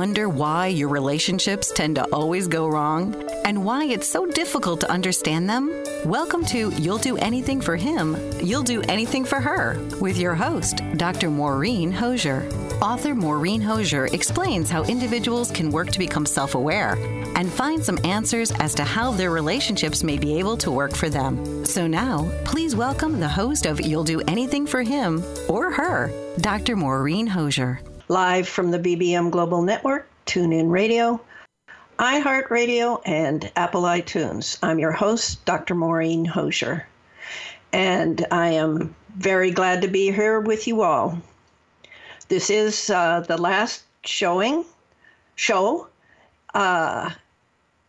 Wonder why your relationships tend to always go wrong? And why it's so difficult to understand them? Welcome to You'll Do Anything for Him, You'll Do Anything for Her with your host, Dr. Maureen Hosier. Author Maureen Hosier explains how individuals can work to become self aware and find some answers as to how their relationships may be able to work for them. So now, please welcome the host of You'll Do Anything for Him or Her, Dr. Maureen Hosier live from the BBM Global Network, TuneIn Radio, iHeartRadio, and Apple iTunes. I'm your host, Dr. Maureen Hosier, and I am very glad to be here with you all. This is uh, the last showing show. Uh,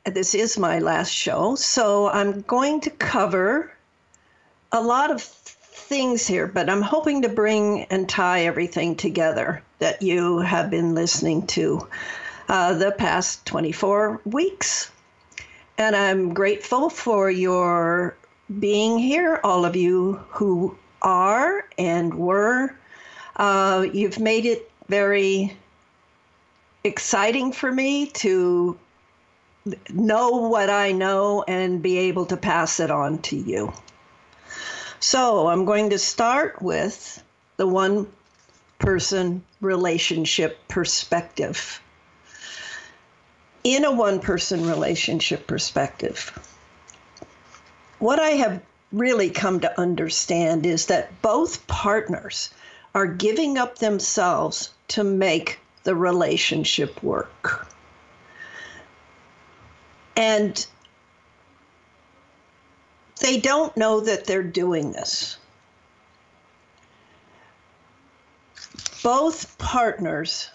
this is my last show, so I'm going to cover a lot of things here, but I'm hoping to bring and tie everything together that you have been listening to uh, the past 24 weeks. And I'm grateful for your being here, all of you who are and were. Uh, you've made it very exciting for me to know what I know and be able to pass it on to you. So I'm going to start with the one person relationship perspective. In a one person relationship perspective, what I have really come to understand is that both partners are giving up themselves to make the relationship work. And they don't know that they're doing this. Both partners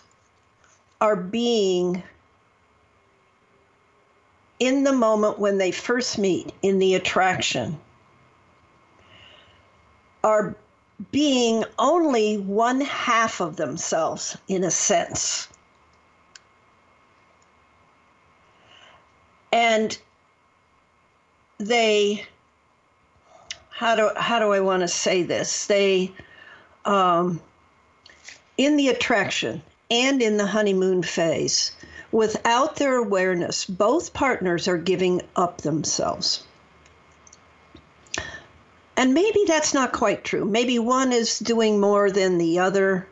are being in the moment when they first meet, in the attraction, are being only one half of themselves in a sense. And they how do how do I want to say this? They um, in the attraction and in the honeymoon phase, without their awareness, both partners are giving up themselves. And maybe that's not quite true. Maybe one is doing more than the other.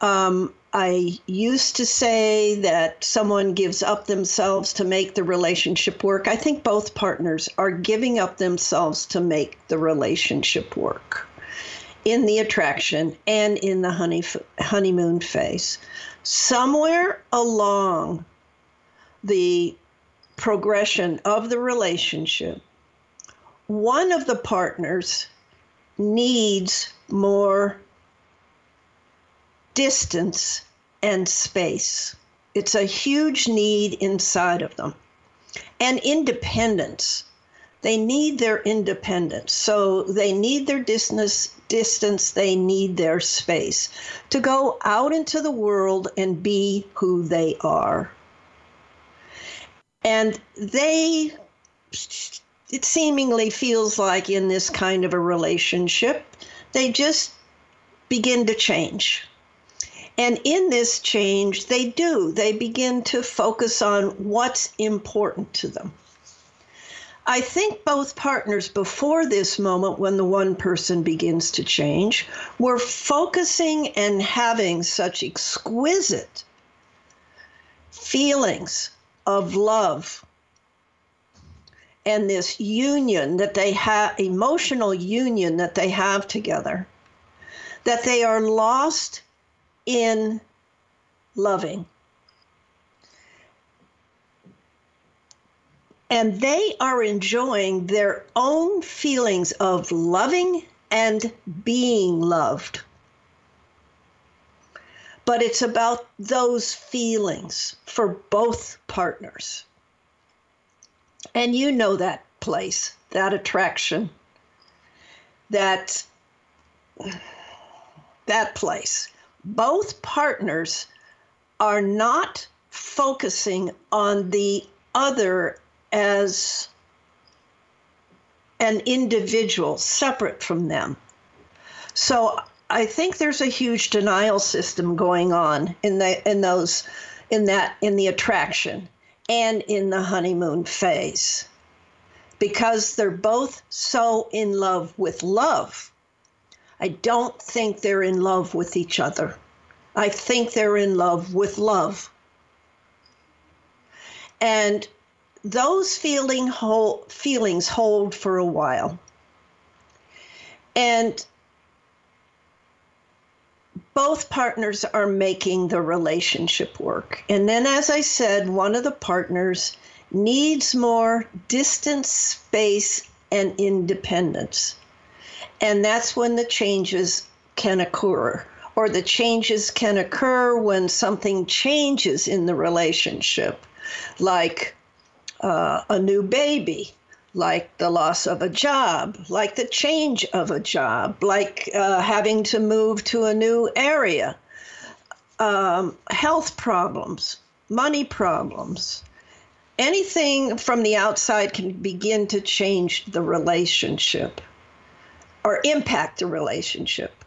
Um, I used to say that someone gives up themselves to make the relationship work. I think both partners are giving up themselves to make the relationship work in the attraction and in the honey, honeymoon phase. Somewhere along the progression of the relationship, one of the partners needs more distance and space. It's a huge need inside of them. And independence. They need their independence. So they need their distance, distance, they need their space to go out into the world and be who they are. And they it seemingly feels like in this kind of a relationship, they just begin to change. And in this change, they do. They begin to focus on what's important to them. I think both partners before this moment, when the one person begins to change, were focusing and having such exquisite feelings of love and this union that they have, emotional union that they have together, that they are lost in loving. And they are enjoying their own feelings of loving and being loved. But it's about those feelings for both partners. And you know that place, that attraction, that that place. Both partners are not focusing on the other as an individual separate from them. So I think there's a huge denial system going on in the in those in that in the attraction and in the honeymoon phase because they're both so in love with love. I don't think they're in love with each other. I think they're in love with love. And those feeling feelings hold for a while. And both partners are making the relationship work. And then, as I said, one of the partners needs more distance, space, and independence. And that's when the changes can occur, or the changes can occur when something changes in the relationship, like uh, a new baby like the loss of a job, like the change of a job, like uh, having to move to a new area, um, health problems, money problems. Anything from the outside can begin to change the relationship or impact the relationship.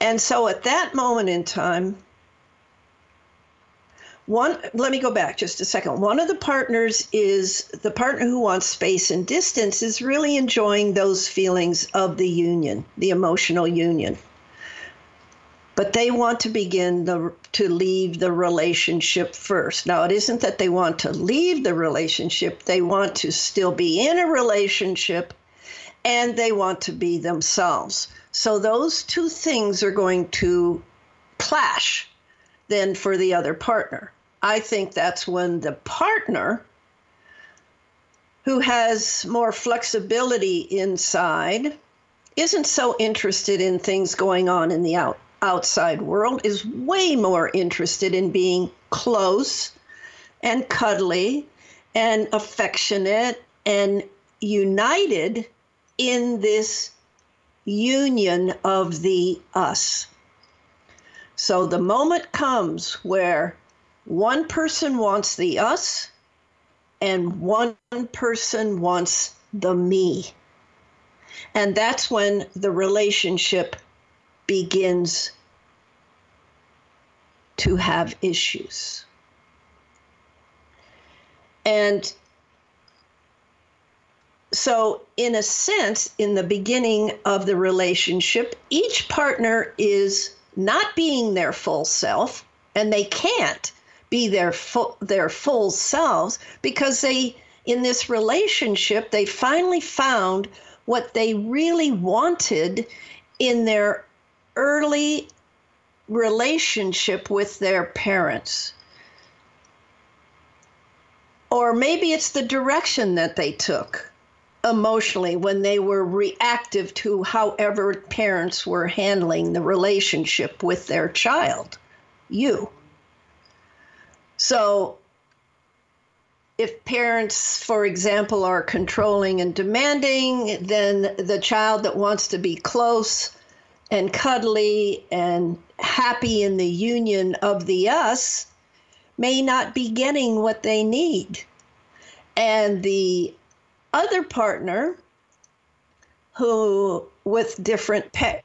And so at that moment in time, one let me go back just a second. One of the partners is the partner who wants space and distance is really enjoying those feelings of the union the emotional union. But they want to begin the to leave the relationship first. Now it isn't that they want to leave the relationship. They want to still be in a relationship and they want to be themselves. So those two things are going to clash then for the other partner I think that's when the partner who has more flexibility inside isn't so interested in things going on in the out, outside world is way more interested in being close and cuddly and affectionate and united in this union of the us. So the moment comes where one person wants the us, and one person wants the me. And that's when the relationship begins to have issues. And so, in a sense, in the beginning of the relationship, each partner is not being their full self, and they can't be their full, their full selves because they in this relationship they finally found what they really wanted in their early relationship with their parents. Or maybe it's the direction that they took emotionally when they were reactive to however parents were handling the relationship with their child you so, if parents, for example, are controlling and demanding, then the child that wants to be close and cuddly and happy in the union of the us may not be getting what they need. And the other partner who with different pet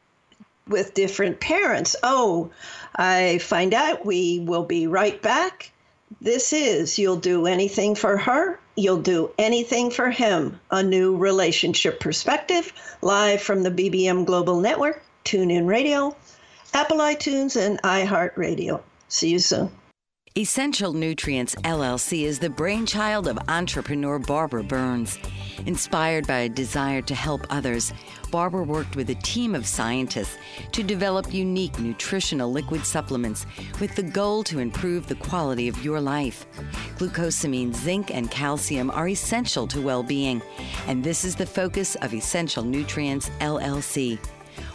with different parents. Oh, I find out we will be right back. This is You'll Do Anything for Her, You'll Do Anything for Him, a new relationship perspective, live from the BBM Global Network, TuneIn Radio, Apple iTunes, and iHeartRadio. See you soon. Essential Nutrients LLC is the brainchild of entrepreneur Barbara Burns. Inspired by a desire to help others, Barbara worked with a team of scientists to develop unique nutritional liquid supplements with the goal to improve the quality of your life. Glucosamine, zinc, and calcium are essential to well being, and this is the focus of Essential Nutrients LLC.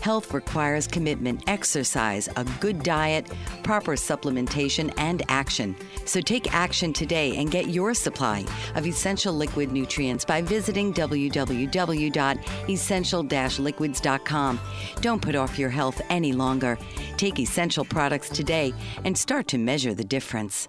Health requires commitment, exercise, a good diet, proper supplementation, and action. So take action today and get your supply of essential liquid nutrients by visiting www.essential-liquids.com. Don't put off your health any longer. Take essential products today and start to measure the difference.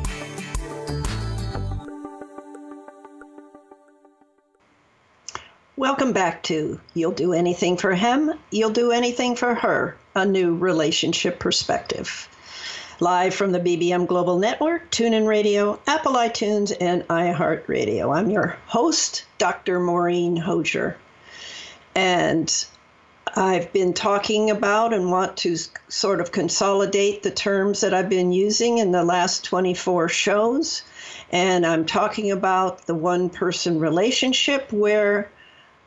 Welcome back to You'll Do Anything for Him, You'll Do Anything for Her, a new relationship perspective. Live from the BBM Global Network, TuneIn Radio, Apple iTunes, and iHeartRadio. I'm your host, Dr. Maureen Hosier. And I've been talking about and want to sort of consolidate the terms that I've been using in the last 24 shows. And I'm talking about the one person relationship where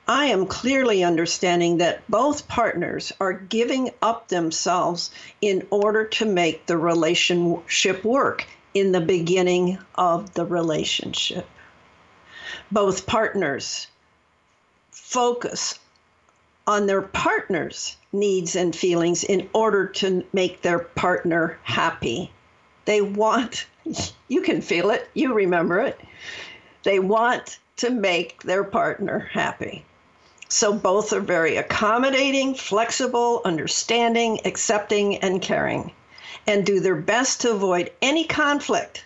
I am clearly understanding that both partners are giving up themselves in order to make the relationship work in the beginning of the relationship. Both partners focus on their partner's needs and feelings in order to make their partner happy. They want, you can feel it, you remember it. They want to make their partner happy. So both are very accommodating, flexible, understanding, accepting, and caring, and do their best to avoid any conflict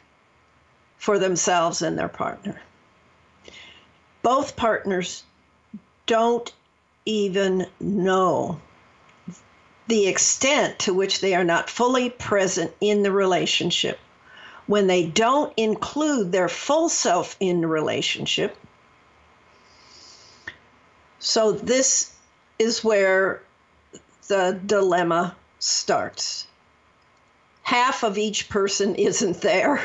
for themselves and their partner. Both partners don't even know the extent to which they are not fully present in the relationship. When they don't include their full self in the relationship, so this is where the dilemma starts. Half of each person isn't there.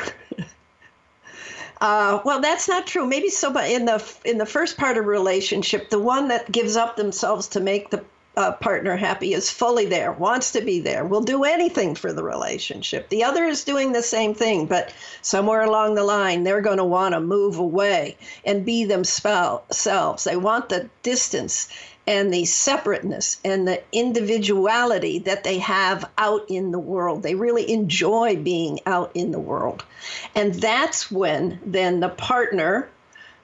uh, well, that's not true. Maybe so, but in the in the first part of relationship, the one that gives up themselves to make the uh, partner happy is fully there, wants to be there, will do anything for the relationship. The other is doing the same thing, but somewhere along the line, they're going to want to move away and be themselves. They want the distance and the separateness and the individuality that they have out in the world. They really enjoy being out in the world. And that's when then the partner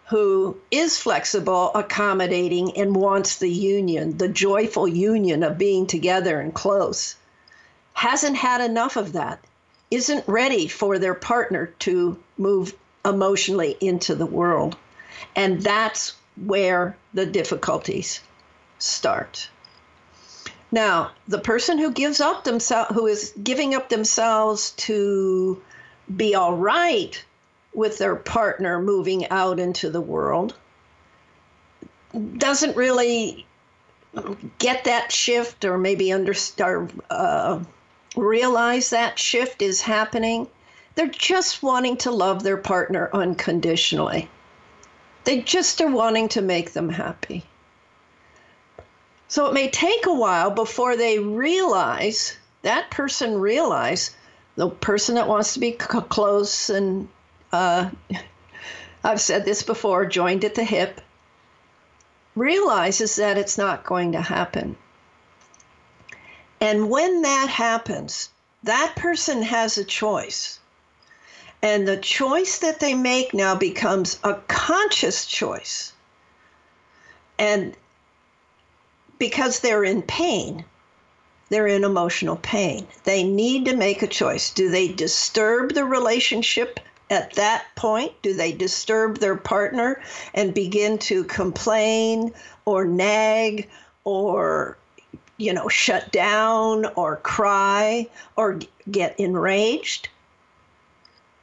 who is flexible, accommodating, and wants the union, the joyful union of being together and close, hasn't had enough of that, isn't ready for their partner to move emotionally into the world. And that's where the difficulties start. Now, the person who gives up themselves, who is giving up themselves to be all right with their partner moving out into the world, doesn't really get that shift or maybe understand, uh, realize that shift is happening. They're just wanting to love their partner unconditionally. They just are wanting to make them happy. So it may take a while before they realize, that person realize, the person that wants to be close and uh, I've said this before, joined at the hip, realizes that it's not going to happen. And when that happens, that person has a choice. And the choice that they make now becomes a conscious choice. And because they're in pain, they're in emotional pain. They need to make a choice. Do they disturb the relationship at that point? Do they disturb their partner and begin to complain or nag or you know, shut down or cry or get enraged,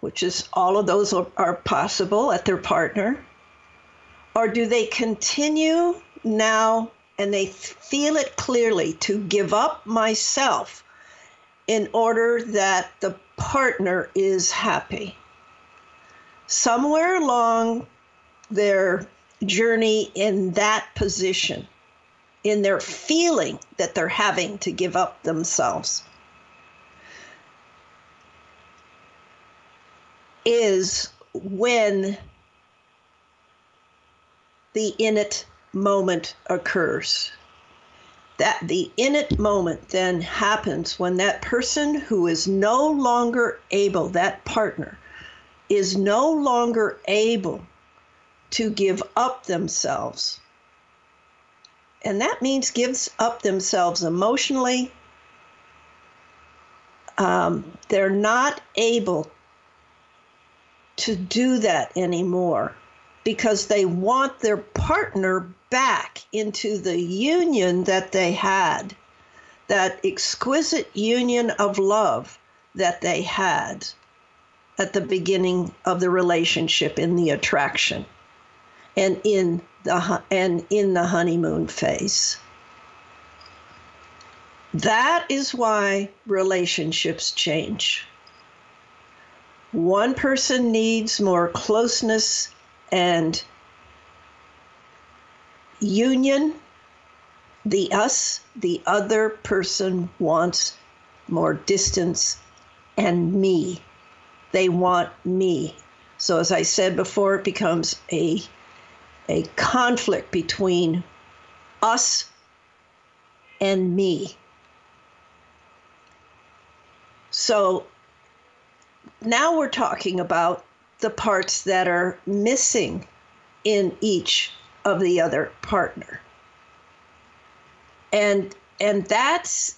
which is all of those are, are possible at their partner? Or do they continue now and they feel it clearly to give up myself in order that the partner is happy? Somewhere along their journey in that position, in their feeling that they're having to give up themselves is when the in it moment occurs. That the in it moment then happens when that person who is no longer able, that partner, is no longer able to give up themselves and that means gives up themselves emotionally. Um, they're not able to do that anymore because they want their partner back into the union that they had, that exquisite union of love that they had at the beginning of the relationship in the attraction and in the and in the honeymoon phase. That is why relationships change. One person needs more closeness and union. The us, the other person wants more distance and me. They want me. So, as I said before, it becomes a a conflict between us and me. So now we're talking about the parts that are missing in each of the other partner. And and that's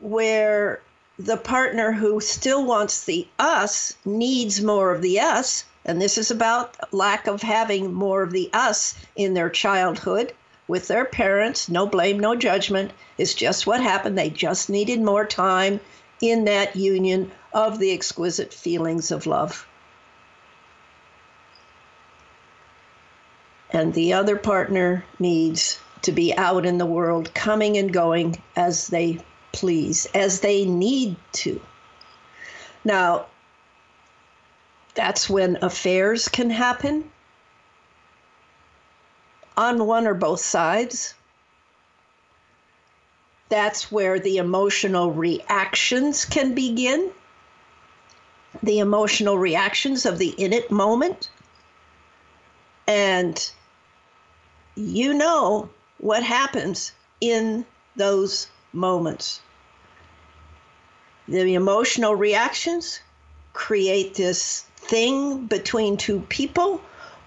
where the partner who still wants the us needs more of the us and this is about lack of having more of the us in their childhood with their parents. No blame, no judgment. It's just what happened. They just needed more time in that union of the exquisite feelings of love. And the other partner needs to be out in the world, coming and going as they please, as they need to. Now, that's when affairs can happen on one or both sides. That's where the emotional reactions can begin. The emotional reactions of the in it moment. And you know what happens in those moments. The emotional reactions create this thing between two people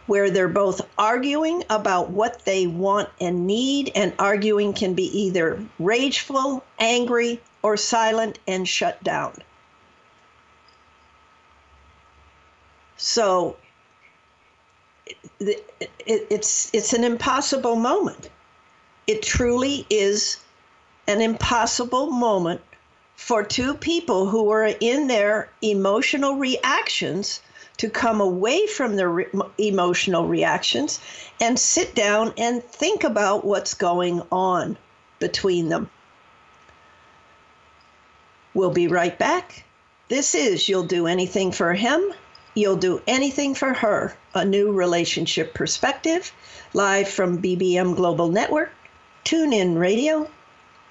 where they're both arguing about what they want and need, and arguing can be either rageful, angry, or silent and shut down. So it's it's an impossible moment. It truly is an impossible moment for two people who were in their emotional reactions to come away from their re- emotional reactions and sit down and think about what's going on between them. We'll be right back. This is You'll Do Anything for Him, You'll Do Anything for Her, a new relationship perspective, live from BBM Global Network, TuneIn Radio,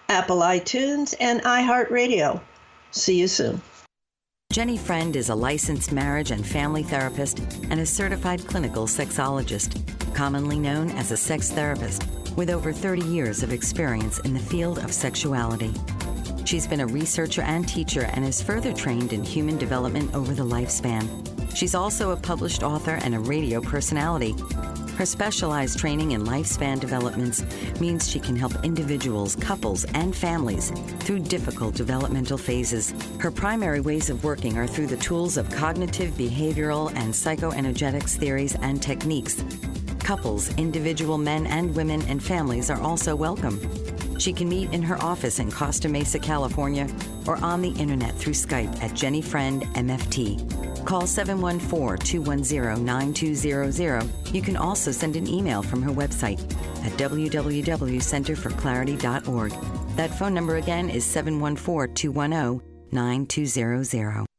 Apple iTunes, and iHeartRadio. See you soon. Jenny Friend is a licensed marriage and family therapist and a certified clinical sexologist, commonly known as a sex therapist, with over 30 years of experience in the field of sexuality. She's been a researcher and teacher and is further trained in human development over the lifespan. She's also a published author and a radio personality. Her specialized training in lifespan developments means she can help individuals, couples, and families through difficult developmental phases. Her primary ways of working are through the tools of cognitive, behavioral, and psychoenergetics theories and techniques. Couples, individual men and women, and families are also welcome. She can meet in her office in Costa Mesa, California, or on the internet through Skype at Jenny Friend MFT. Call 714 210 9200. You can also send an email from her website at www.centerforclarity.org. That phone number again is 714 210 9200.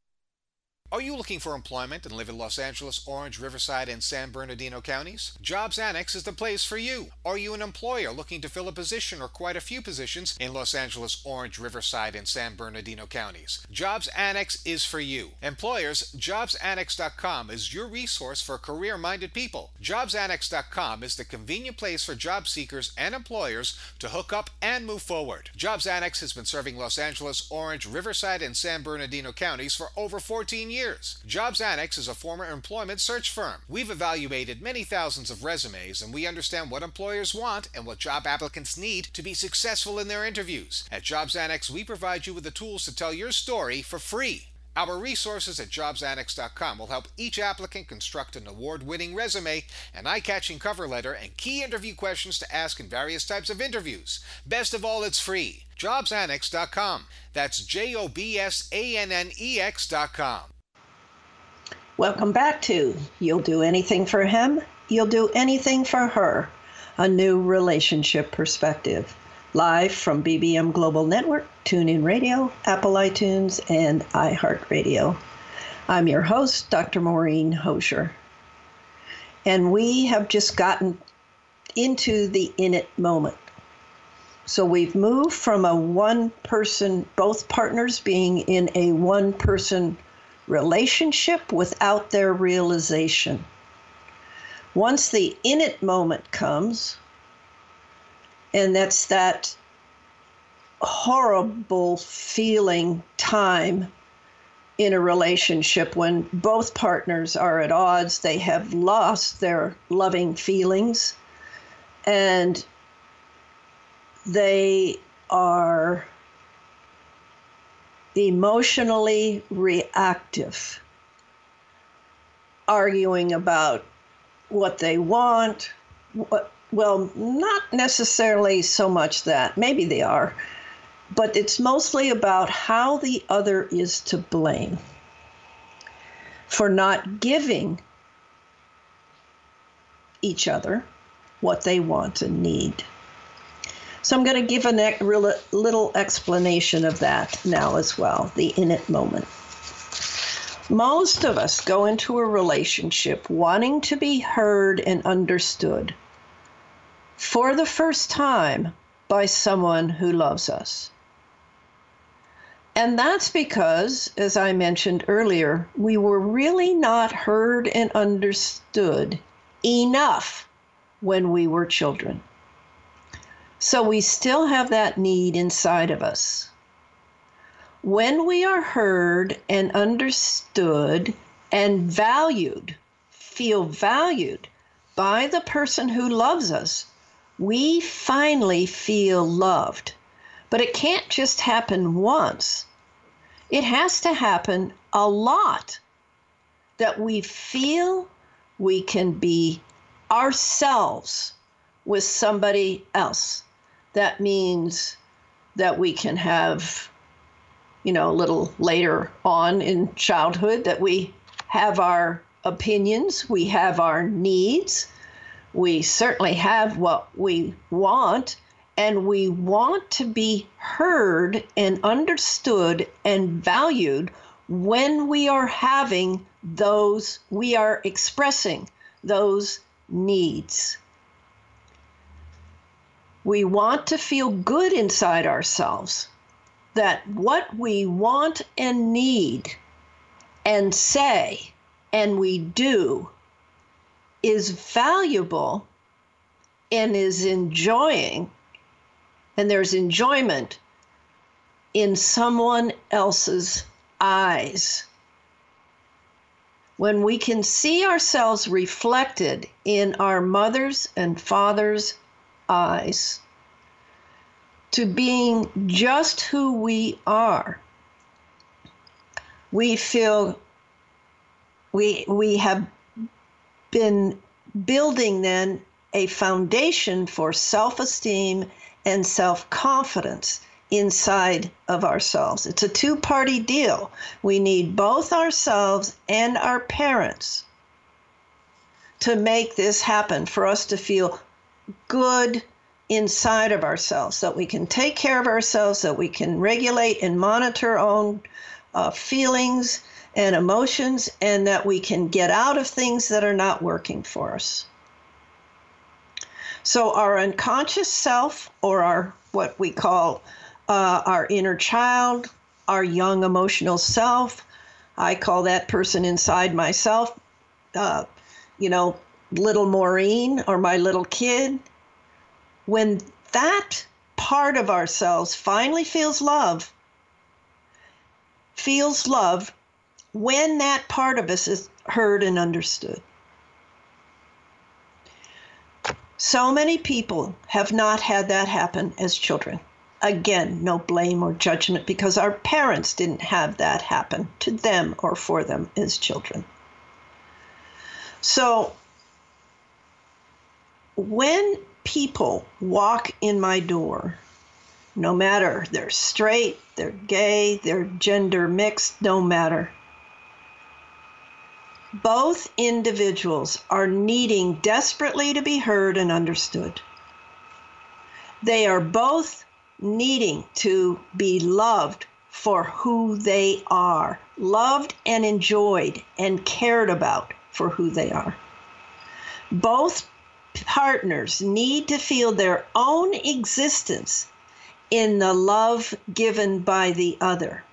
Are you looking for employment and live in Los Angeles, Orange, Riverside, and San Bernardino counties? Jobs Annex is the place for you. Are you an employer looking to fill a position or quite a few positions in Los Angeles, Orange, Riverside, and San Bernardino counties? Jobs Annex is for you. Employers, jobsannex.com is your resource for career minded people. Jobsannex.com is the convenient place for job seekers and employers to hook up and move forward. Jobs Annex has been serving Los Angeles, Orange, Riverside, and San Bernardino counties for over 14 years years. Jobs Annex is a former employment search firm. We've evaluated many thousands of resumes and we understand what employers want and what job applicants need to be successful in their interviews. At Jobs Annex, we provide you with the tools to tell your story for free. Our resources at jobsannex.com will help each applicant construct an award winning resume, an eye catching cover letter, and key interview questions to ask in various types of interviews. Best of all, it's free. Jobsannex.com. That's J O B S A N N E X.com. Welcome back to You'll Do Anything for Him, You'll Do Anything for Her, a new relationship perspective. Live from BBM Global Network, TuneIn Radio, Apple iTunes, and iHeartRadio. I'm your host, Dr. Maureen Hosier. And we have just gotten into the in it moment. So we've moved from a one person, both partners being in a one person relationship without their realization. Once the in it moment comes, and that's that horrible feeling time in a relationship when both partners are at odds, they have lost their loving feelings, and they are emotionally reactive, arguing about what they want. What, well, not necessarily so much that, maybe they are, but it's mostly about how the other is to blame for not giving each other what they want and need. So I'm going to give a little explanation of that now as well the in it moment. Most of us go into a relationship wanting to be heard and understood for the first time by someone who loves us. And that's because, as I mentioned earlier, we were really not heard and understood enough when we were children. So we still have that need inside of us. When we are heard and understood and valued, feel valued by the person who loves us, we finally feel loved. But it can't just happen once, it has to happen a lot that we feel we can be ourselves with somebody else that means that we can have, you know, a little later on in childhood, that we have our opinions, we have our needs, we certainly have what we want, and we want to be heard and understood and valued when we are having those, we are expressing those needs. We want to feel good inside ourselves that what we want and need and say and we do is valuable and is enjoying, and there's enjoyment in someone else's eyes. When we can see ourselves reflected in our mother's and father's eyes, to being just who we are, we feel we we have been building then a foundation for self-esteem and self-confidence inside of ourselves. It's a two party deal. We need both ourselves and our parents to make this happen, for us to feel good inside of ourselves, that we can take care of ourselves, that we can regulate and monitor our own uh, feelings and emotions, and that we can get out of things that are not working for us. So, our unconscious self, or our what we call uh, our inner child, our young emotional self. I call that person inside myself, uh, you know, little Maureen or my little kid. When that part of ourselves finally feels love, feels love, when that part of us is heard and understood. So many people have not had that happen as children. Again, no blame or judgment because our parents didn't have that happen to them or for them as children. So, when people walk in my door, no matter they're straight, they're gay, they're gender mixed, no matter, both individuals are needing desperately to be heard and understood. They are both needing to be loved for who they are, loved and enjoyed and cared about for who they are. Both partners need to feel their own existence in the love given by the other,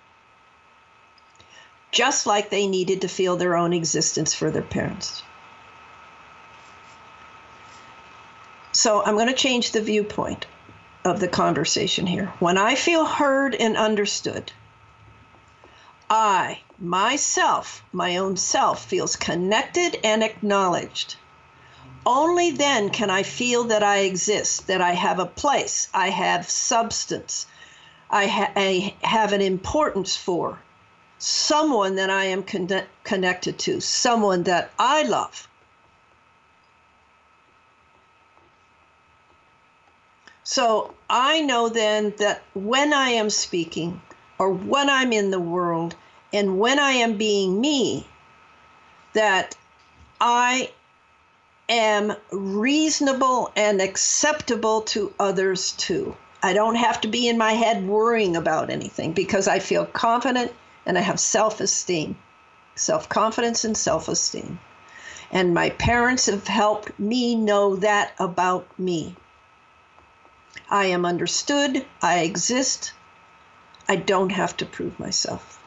just like they needed to feel their own existence for their parents. So I'm going to change the viewpoint of the conversation here. When I feel heard and understood, I, myself, my own self, feels connected and acknowledged. Only then can I feel that I exist, that I have a place, I have substance, I, ha- I have an importance for someone that I am con- connected to, someone that I love. So I know then that when I am speaking or when I'm in the world and when I am being me, that I am reasonable and acceptable to others too. I don't have to be in my head worrying about anything because I feel confident and I have self esteem, self confidence, and self esteem. And my parents have helped me know that about me. I am understood. I exist. I don't have to prove myself.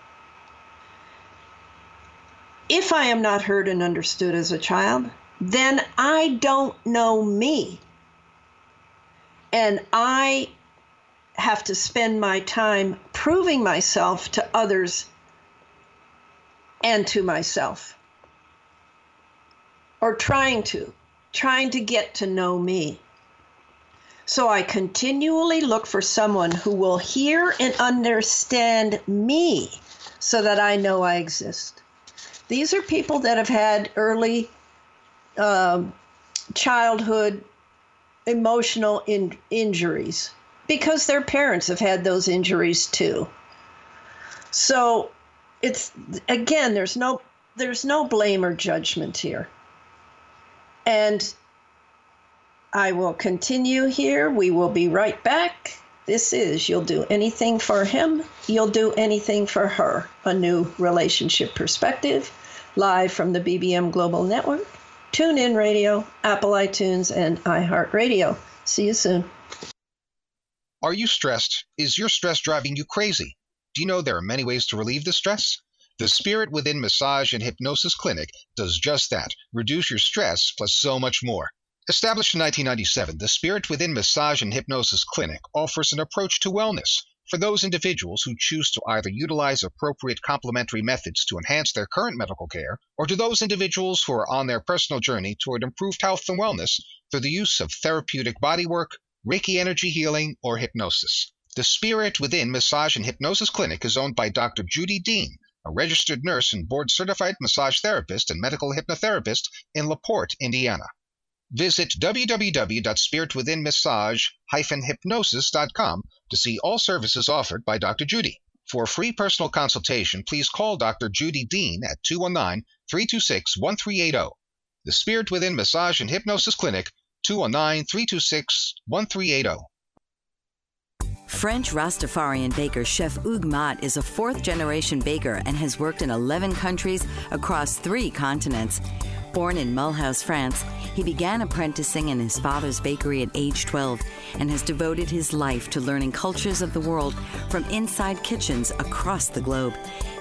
If I am not heard and understood as a child, then I don't know me. And I have to spend my time proving myself to others and to myself. Or trying to, trying to get to know me. So I continually look for someone who will hear and understand me so that I know I exist. These are people that have had early um, childhood emotional in- injuries because their parents have had those injuries too. So it's again there's no there's no blame or judgment here. And I will continue here. We will be right back. This is You'll Do Anything for Him, You'll Do Anything for Her, a new relationship perspective, live from the BBM Global Network, TuneIn Radio, Apple iTunes, and iHeartRadio. See you soon. Are you stressed? Is your stress driving you crazy? Do you know there are many ways to relieve the stress? The Spirit Within Massage and Hypnosis Clinic does just that reduce your stress plus so much more. Established in 1997, the Spirit Within Massage and Hypnosis Clinic offers an approach to wellness for those individuals who choose to either utilize appropriate complementary methods to enhance their current medical care, or to those individuals who are on their personal journey toward improved health and wellness through the use of therapeutic bodywork, Reiki energy healing, or hypnosis. The Spirit Within Massage and Hypnosis Clinic is owned by Dr. Judy Dean, a registered nurse and board certified massage therapist and medical hypnotherapist in LaPorte, Indiana. Visit www.spiritwithinmassage-hypnosis.com to see all services offered by Dr. Judy. For a free personal consultation, please call Dr. Judy Dean at 219 326 1380. The Spirit Within Massage and Hypnosis Clinic, 219 326 1380. French Rastafarian baker Chef Hugues Mott is a fourth generation baker and has worked in 11 countries across three continents. Born in Mulhouse, France, he began apprenticing in his father's bakery at age 12 and has devoted his life to learning cultures of the world from inside kitchens across the globe.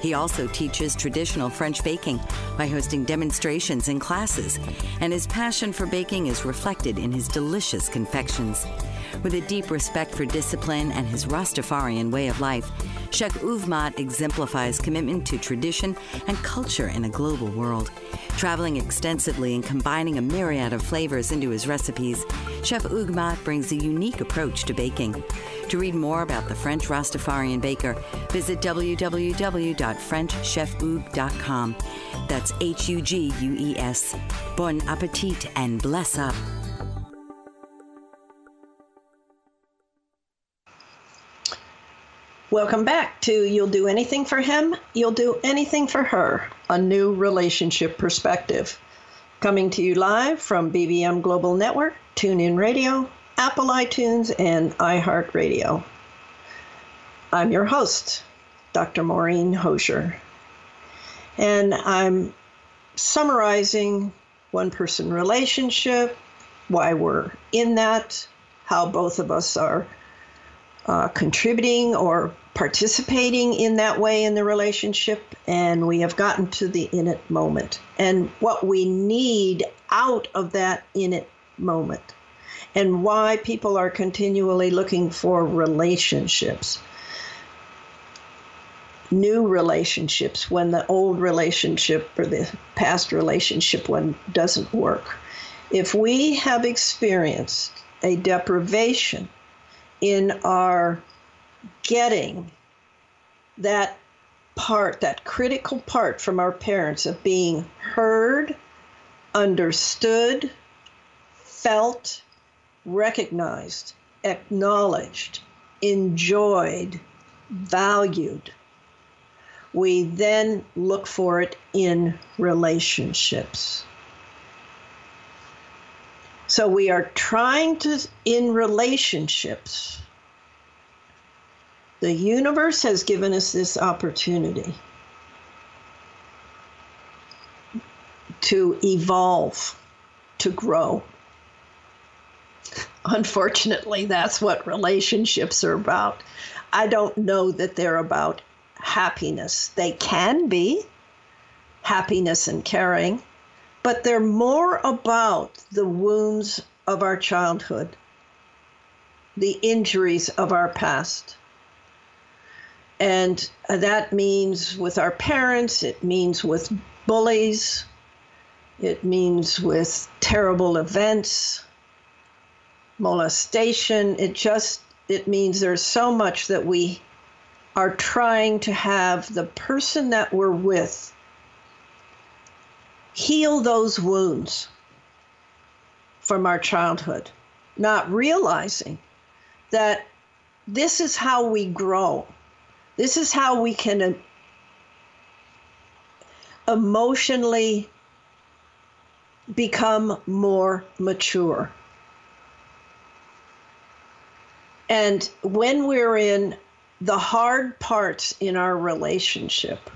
He also teaches traditional French baking by hosting demonstrations and classes, and his passion for baking is reflected in his delicious confections. With a deep respect for discipline and his Rastafarian way of life, Chef Hugues Mott exemplifies commitment to tradition and culture in a global world. Traveling extensively and combining a myriad of flavors into his recipes, Chef Mott brings a unique approach to baking. To read more about the French Rastafarian baker, visit www.frenchchefhugues.com. That's H U G U E S. Bon appetit and bless up. Welcome back to You'll Do Anything for Him, You'll Do Anything for Her, a new relationship perspective. Coming to you live from BBM Global Network, TuneIn Radio, Apple iTunes, and iHeartRadio. I'm your host, Dr. Maureen Hosier. And I'm summarizing one person relationship, why we're in that, how both of us are uh, contributing or participating in that way in the relationship, and we have gotten to the in it moment and what we need out of that in it moment, and why people are continually looking for relationships. New relationships when the old relationship or the past relationship one doesn't work. If we have experienced a deprivation in our getting that part, that critical part from our parents of being heard, understood, felt, recognized, acknowledged, enjoyed, valued. We then look for it in relationships. So we are trying to, in relationships, the universe has given us this opportunity to evolve, to grow. Unfortunately, that's what relationships are about. I don't know that they're about happiness. They can be happiness and caring, but they're more about the wounds of our childhood, the injuries of our past. And that means with our parents, it means with bullies, it means with terrible events, molestation. It just it means there's so much that we are trying to have the person that we're with heal those wounds from our childhood, not realizing that this is how we grow. This is how we can uh, emotionally become more mature. And when we're in the hard parts in our relationship,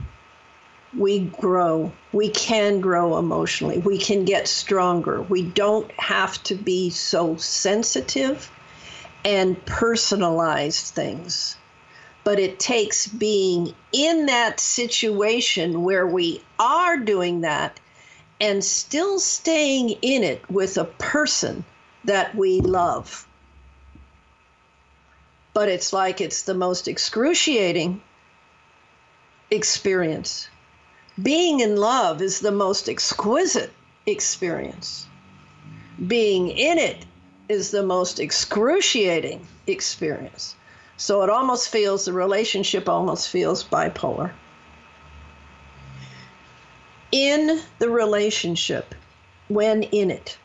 we grow. We can grow emotionally. We can get stronger. We don't have to be so sensitive and personalize things. But it takes being in that situation where we are doing that and still staying in it with a person that we love. But it's like it's the most excruciating experience. Being in love is the most exquisite experience. Being in it is the most excruciating experience. So it almost feels, the relationship almost feels bipolar. In the relationship, when in it,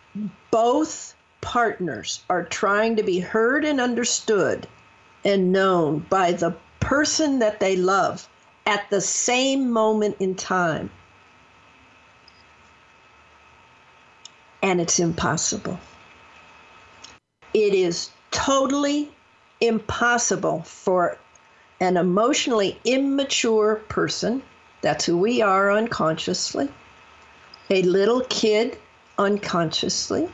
both partners are trying to be heard and understood and known by the person that they love at the same moment in time. And it's impossible. It is totally impossible for an emotionally immature person, that's who we are unconsciously, a little kid unconsciously,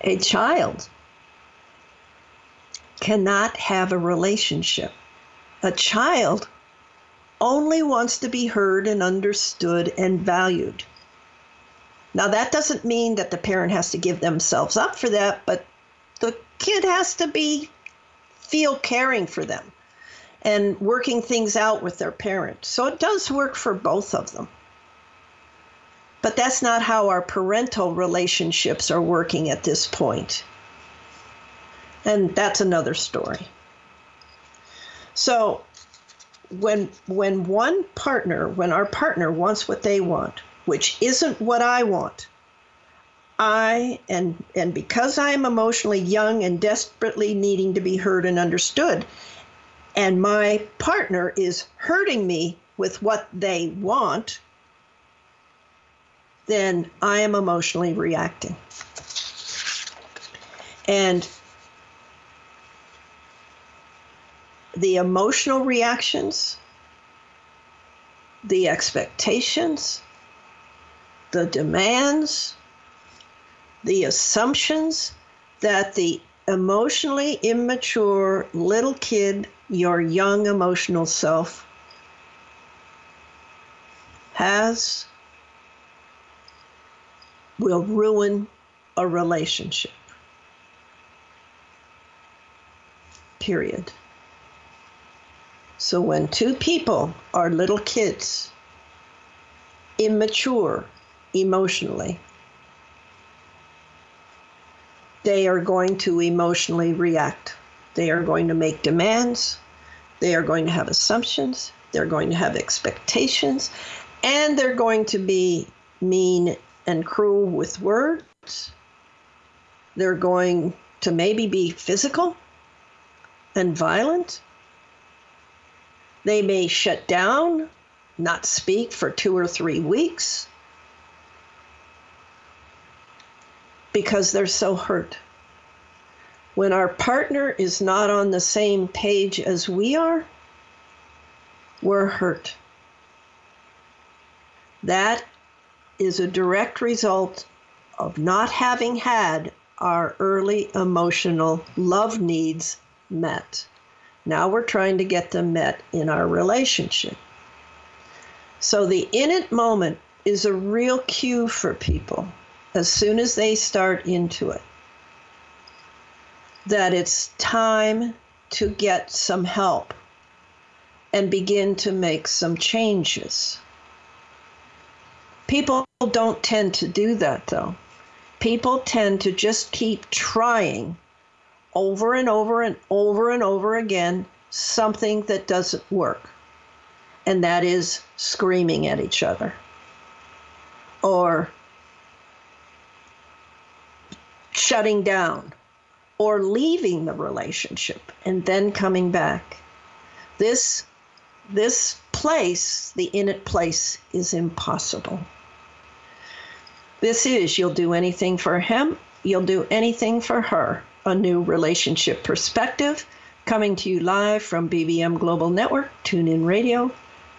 a child cannot have a relationship. A child only wants to be heard and understood and valued. Now, that doesn't mean that the parent has to give themselves up for that, but the kid has to be feel caring for them and working things out with their parent. So it does work for both of them. But that's not how our parental relationships are working at this point. And that's another story. So when when one partner, when our partner wants what they want, which isn't what I want. I and and because I am emotionally young and desperately needing to be heard and understood, and my partner is hurting me with what they want, then I am emotionally reacting. And the emotional reactions, the expectations, the demands, the assumptions that the emotionally immature little kid, your young emotional self, has will ruin a relationship. Period. So when two people are little kids, immature, emotionally. They are going to emotionally react. They are going to make demands. They are going to have assumptions. They're going to have expectations. And they're going to be mean and cruel with words. They're going to maybe be physical and violent. They may shut down, not speak for two or three weeks. because they're so hurt. When our partner is not on the same page as we are, we're hurt. That is a direct result of not having had our early emotional love needs met. Now we're trying to get them met in our relationship. So the in it moment is a real cue for people as soon as they start into it that it's time to get some help and begin to make some changes. People don't tend to do that though. People tend to just keep trying over and over and over and over again something that doesn't work. And that is screaming at each other or shutting down or leaving the relationship and then coming back. This this place, the in it place, is impossible. This is you'll do anything for him, you'll do anything for her. A new relationship perspective coming to you live from BBM Global Network, TuneIn Radio,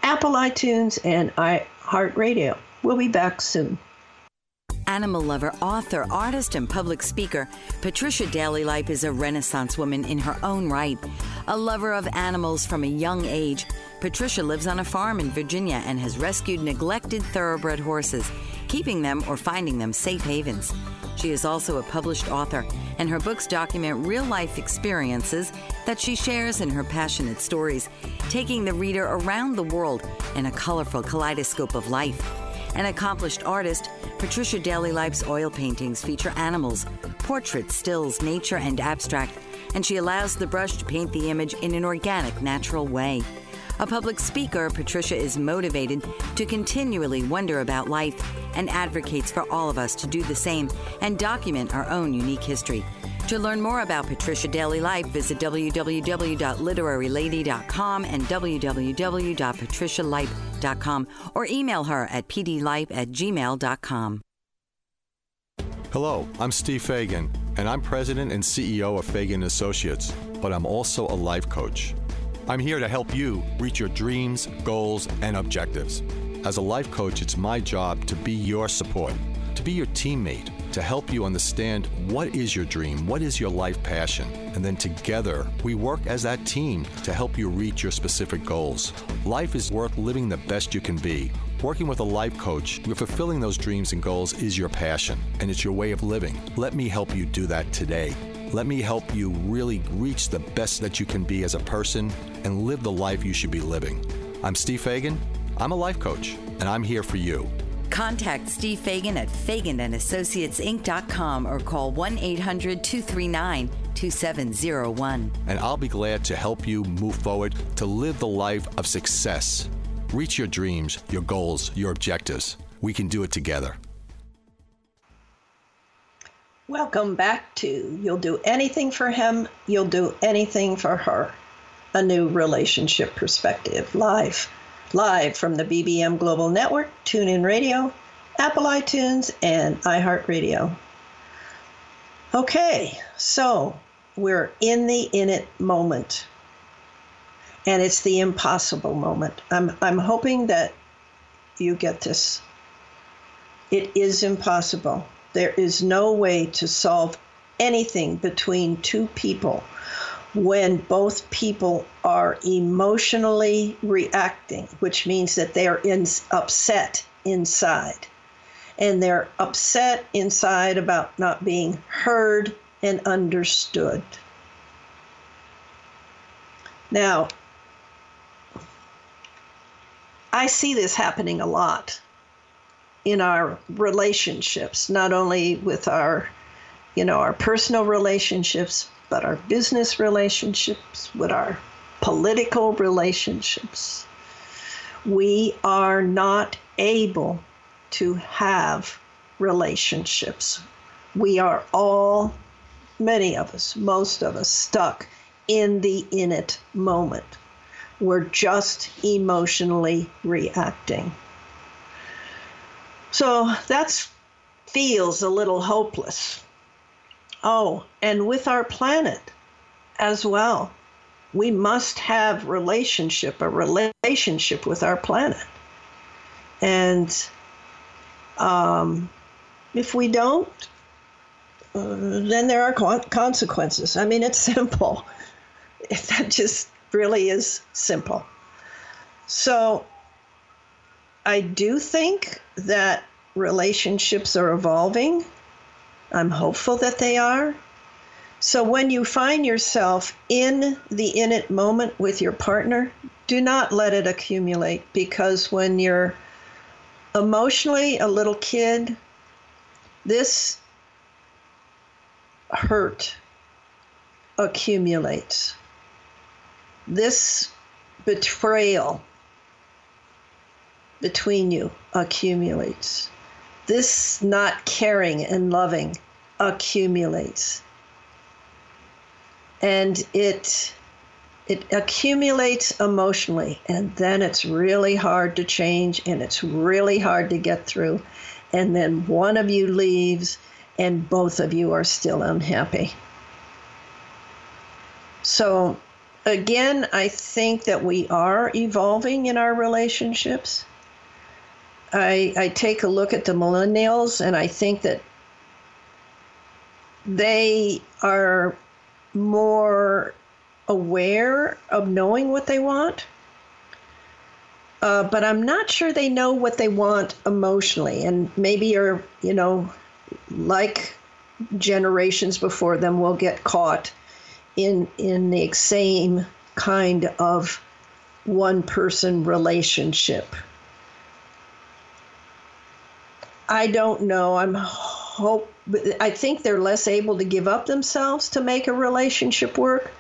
Apple iTunes, and iHeartRadio. We'll be back soon. Animal lover, author, artist, and public speaker, Patricia Daly Lipe is a Renaissance woman in her own right. A lover of animals from a young age, Patricia lives on a farm in Virginia and has rescued neglected thoroughbred horses, keeping them or finding them safe havens. She is also a published author, and her books document real life experiences that she shares in her passionate stories, taking the reader around the world in a colorful kaleidoscope of life. An accomplished artist, Patricia Daly Lipe's oil paintings feature animals, portraits, stills, nature, and abstract, and she allows the brush to paint the image in an organic, natural way. A public speaker, Patricia is motivated to continually wonder about life and advocates for all of us to do the same and document our own unique history. To learn more about Patricia Daly Lipe, visit www.literarylady.com and www.patricialipe.com or email her at pdlipe at gmail.com. Hello, I'm Steve Fagan, and I'm president and CEO of Fagan Associates, but I'm also a life coach. I'm here to help you reach your dreams, goals, and objectives. As a life coach, it's my job to be your support, to be your teammate to help you understand what is your dream, what is your life passion, and then together we work as that team to help you reach your specific goals. Life is worth living the best you can be. Working with a life coach, you're fulfilling those dreams and goals is your passion, and it's your way of living. Let me help you do that today. Let me help you really reach the best that you can be as a person and live the life you should be living. I'm Steve Fagan. I'm a life coach, and I'm here for you. Contact Steve Fagan at FaganandAssociatesInc.com or call 1 800 239 2701. And I'll be glad to help you move forward to live the life of success. Reach your dreams, your goals, your objectives. We can do it together. Welcome back to You'll Do Anything for Him, You'll Do Anything for Her, a new relationship perspective live live from the BBM Global Network, TuneIn Radio, Apple iTunes, and iHeartRadio. Okay, so we're in the in it moment. And it's the impossible moment. I'm, I'm hoping that you get this. It is impossible. There is no way to solve anything between two people when both people are emotionally reacting, which means that they're in, upset inside. And they're upset inside about not being heard and understood. Now, I see this happening a lot in our relationships, not only with our, you know, our personal relationships, but our business relationships, with our political relationships. We are not able to have relationships. We are all, many of us, most of us, stuck in the in it moment. We're just emotionally reacting. So that feels a little hopeless. Oh, and with our planet as well. We must have relationship, a relationship with our planet. And um, if we don't, uh, then there are consequences. I mean, it's simple. That just really is simple. So I do think that relationships are evolving I'm hopeful that they are. So when you find yourself in the in it moment with your partner, do not let it accumulate because when you're emotionally a little kid, this hurt accumulates. This betrayal between you accumulates. This not caring and loving accumulates. and it it accumulates emotionally and then it's really hard to change and it's really hard to get through and then one of you leaves and both of you are still unhappy so again i think that we are evolving in our relationships i i take a look at the millennials and i think that they are more aware of knowing what they want. Uh, but I'm not sure they know what they want emotionally, and maybe are you know, like generations before them, will get caught in in the same kind of one person relationship. I don't know. I'm hope I think they're less able to give up themselves to make a relationship work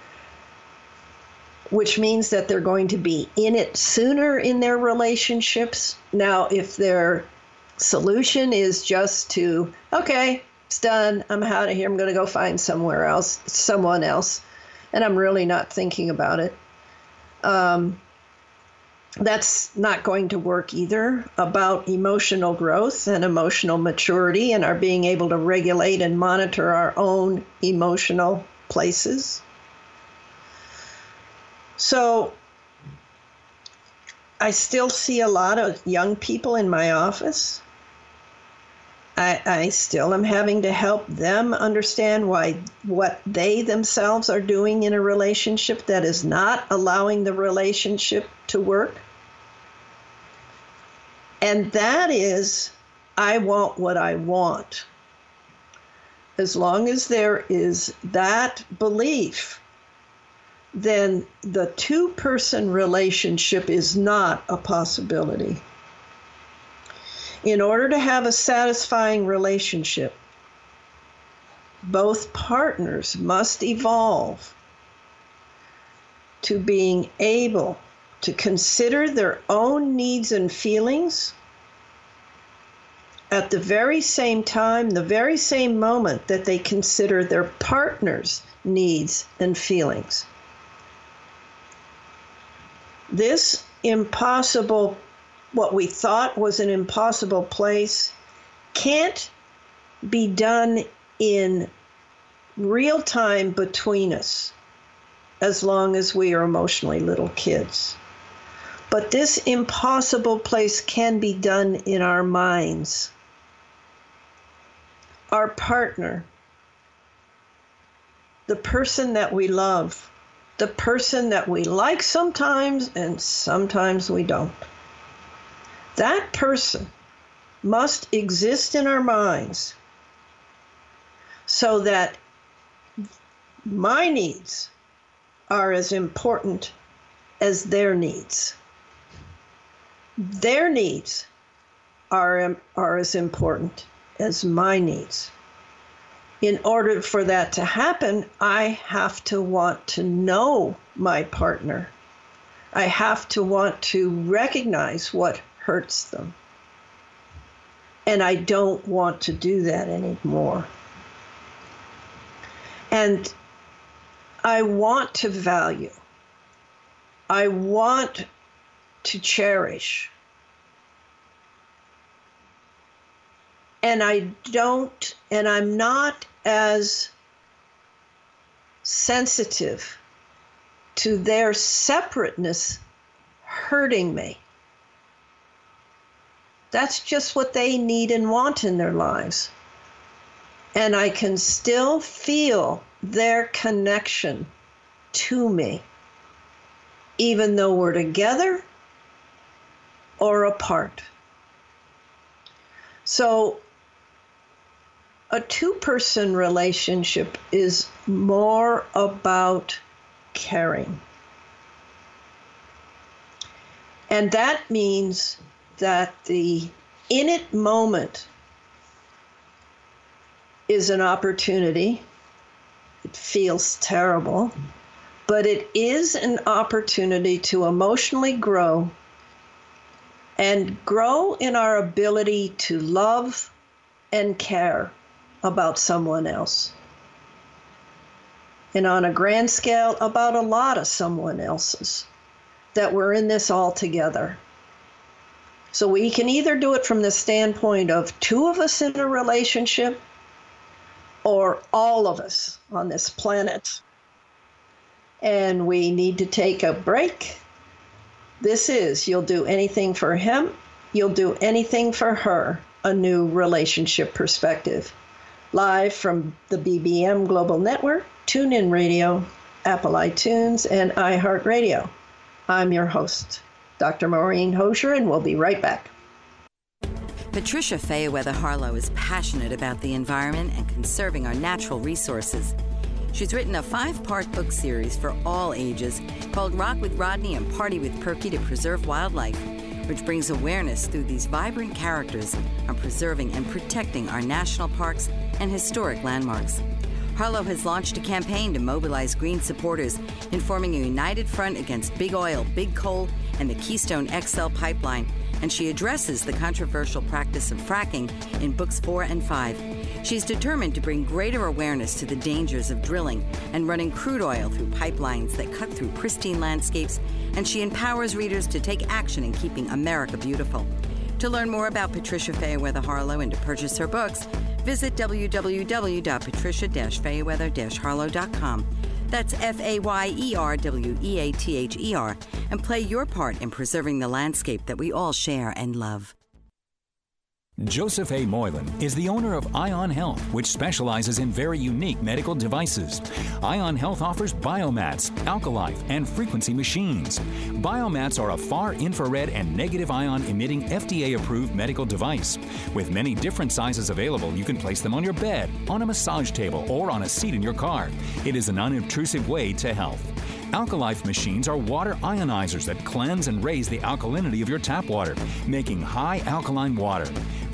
which means that they're going to be in it sooner in their relationships. Now, if their solution is just to, okay, it's done, I'm out of here, I'm going to go find somewhere else, someone else, and I'm really not thinking about it. Um, that's not going to work either about emotional growth and emotional maturity and our being able to regulate and monitor our own emotional places. So I still see a lot of young people in my office. I, I still am having to help them understand why what they themselves are doing in a relationship that is not allowing the relationship to work. And that is, I want what I want. As long as there is that belief then the two person relationship is not a possibility. In order to have a satisfying relationship, both partners must evolve to being able to consider their own needs and feelings at the very same time, the very same moment that they consider their partner's needs and feelings this impossible, what we thought was an impossible place, can't be done in real time between us as long as we are emotionally little kids. But this impossible place can be done in our minds. Our partner, the person that we love, the person that we like sometimes and sometimes we don't. That person must exist in our minds so that my needs are as important as their needs. Their needs are, are as important as my needs in order for that to happen, I have to want to know my partner. I have to want to recognize what hurts them. And I don't want to do that anymore. And I want to value. I want to cherish. And I don't, and I'm not as sensitive to their separateness hurting me. That's just what they need and want in their lives. And I can still feel their connection to me, even though we're together or apart. So a two person relationship is more about caring. And that means that the in it moment is an opportunity. It feels terrible, but it is an opportunity to emotionally grow and grow in our ability to love and care about someone else. and on a grand scale, about a lot of someone else's. That we're in this all together. So we can either do it from the standpoint of two of us in a relationship or all of us on this planet. And we need to take a break. This is You'll Do Anything for Him, You'll Do Anything for Her, a new relationship perspective. Live from the BBM Global Network, TuneIn Radio, Apple iTunes, and iHeartRadio. I'm your host, Dr. Maureen Hosier, and we'll be right back. Patricia Fayerweather Harlow is passionate about the environment and conserving our natural resources. She's written a five part book series for all ages called Rock with Rodney and Party with Perky to Preserve Wildlife, which brings awareness through these vibrant characters on preserving and protecting our national parks and historic landmarks. Harlow has launched a campaign to mobilize green supporters in forming a united front against big oil, big coal, and the Keystone XL pipeline, and she addresses the controversial practice of fracking in books 4 and 5. She's determined to bring greater awareness to the dangers of drilling and running crude oil through pipelines that cut through pristine landscapes, and she empowers readers to take action in keeping America beautiful. To learn more about Patricia Fayerweather Harlow and to purchase her books, visit www.patricia-fayerweather-harlow.com. That's F A Y E R W E A T H E R, and play your part in preserving the landscape that we all share and love. Joseph A. Moylan is the owner of Ion Health, which specializes in very unique medical devices. Ion Health offers biomats, alkalife, and frequency machines. Biomats are a far infrared and negative ion emitting FDA approved medical device. With many different sizes available, you can place them on your bed, on a massage table, or on a seat in your car. It is an unobtrusive way to health. Alkalife machines are water ionizers that cleanse and raise the alkalinity of your tap water, making high alkaline water.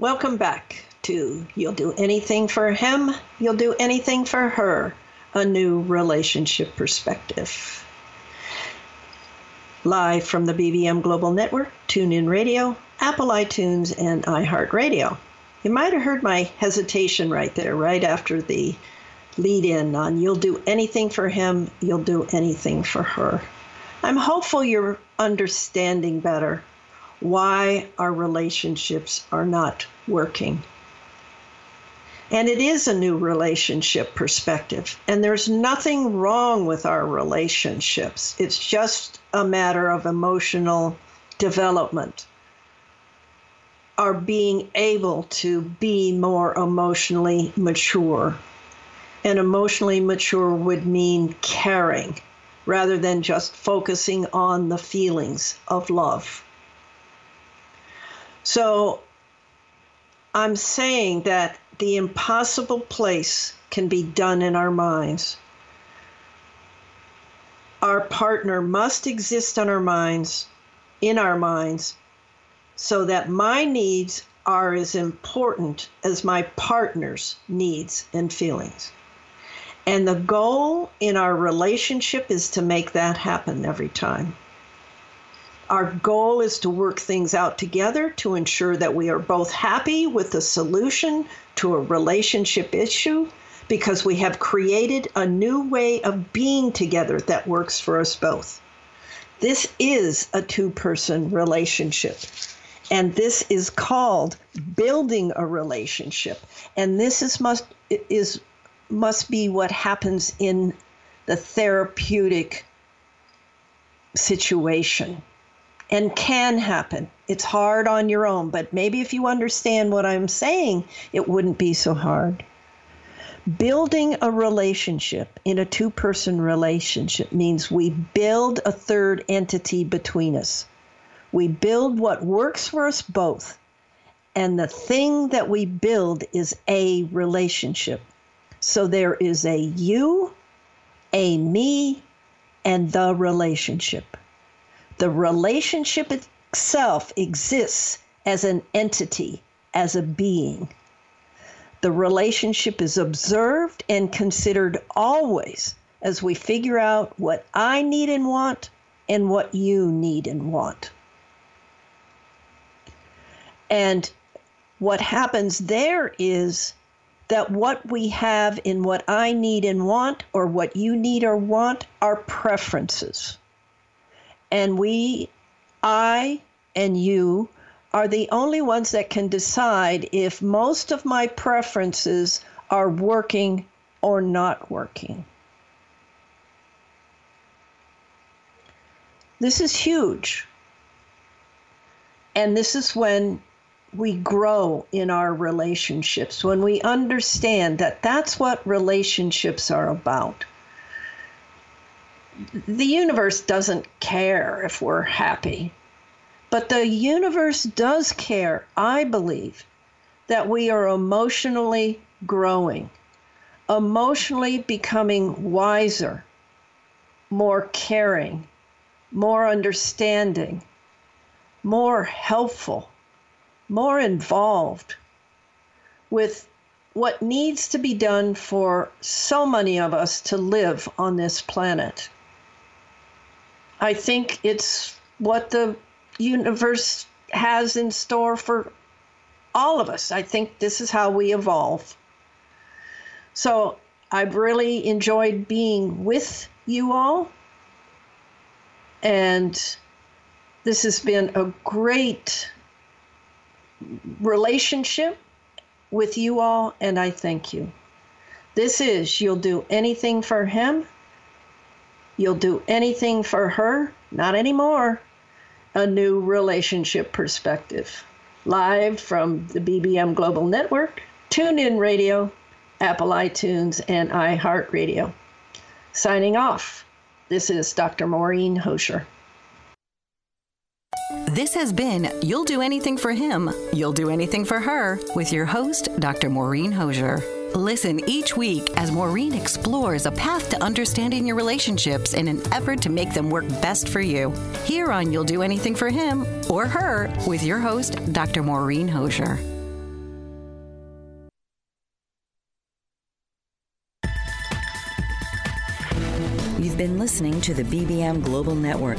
Welcome back to You'll Do Anything for Him, You'll Do Anything for Her, a new relationship perspective. Live from the BBM Global Network, TuneIn Radio, Apple iTunes, and iHeartRadio. You might have heard my hesitation right there, right after the lead in on You'll Do Anything for Him, You'll Do Anything for Her. I'm hopeful you're understanding better why our relationships are not working. And it is a new relationship perspective. And there's nothing wrong with our relationships. It's just a matter of emotional development. Our being able to be more emotionally mature. And emotionally mature would mean caring rather than just focusing on the feelings of love. So I'm saying that the impossible place can be done in our minds. Our partner must exist in our minds, in our minds, so that my needs are as important as my partner's needs and feelings. And the goal in our relationship is to make that happen every time. Our goal is to work things out together to ensure that we are both happy with the solution to a relationship issue because we have created a new way of being together that works for us both. This is a two person relationship. And this is called building a relationship. And this is must is must be what happens in the therapeutic situation and can happen. It's hard on your own, but maybe if you understand what I'm saying, it wouldn't be so hard. Building a relationship in a two person relationship means we build a third entity between us. We build what works for us both. And the thing that we build is a relationship. So there is a you, a me, and the relationship. The relationship itself exists as an entity, as a being. The relationship is observed and considered always as we figure out what I need and want and what you need and want. And what happens there is that what we have in what I need and want, or what you need or want, are preferences. And we, I and you, are the only ones that can decide if most of my preferences are working or not working. This is huge. And this is when we grow in our relationships, when we understand that that's what relationships are about. The universe doesn't care if we're happy, but the universe does care, I believe, that we are emotionally growing, emotionally becoming wiser, more caring, more understanding, more helpful more involved with what needs to be done for so many of us to live on this planet. I think it's what the universe has in store for all of us. I think this is how we evolve. So I've really enjoyed being with you all. And this has been a great relationship with you all, and I thank you. This is you'll do anything for him, you'll do anything for her, not anymore. A new relationship perspective. Live from the BBM Global Network, TuneIn Radio, Apple iTunes, and iHeartRadio. Signing off, this is Dr. Maureen Hosier. This has been You'll Do Anything for Him, You'll Do Anything for Her with your host, Dr. Maureen Hosier. Listen each week as Maureen explores a path to understanding your relationships in an effort to make them work best for you. Here on You'll Do Anything for Him or Her with your host, Dr. Maureen Hosier. You've been listening to the BBM Global Network.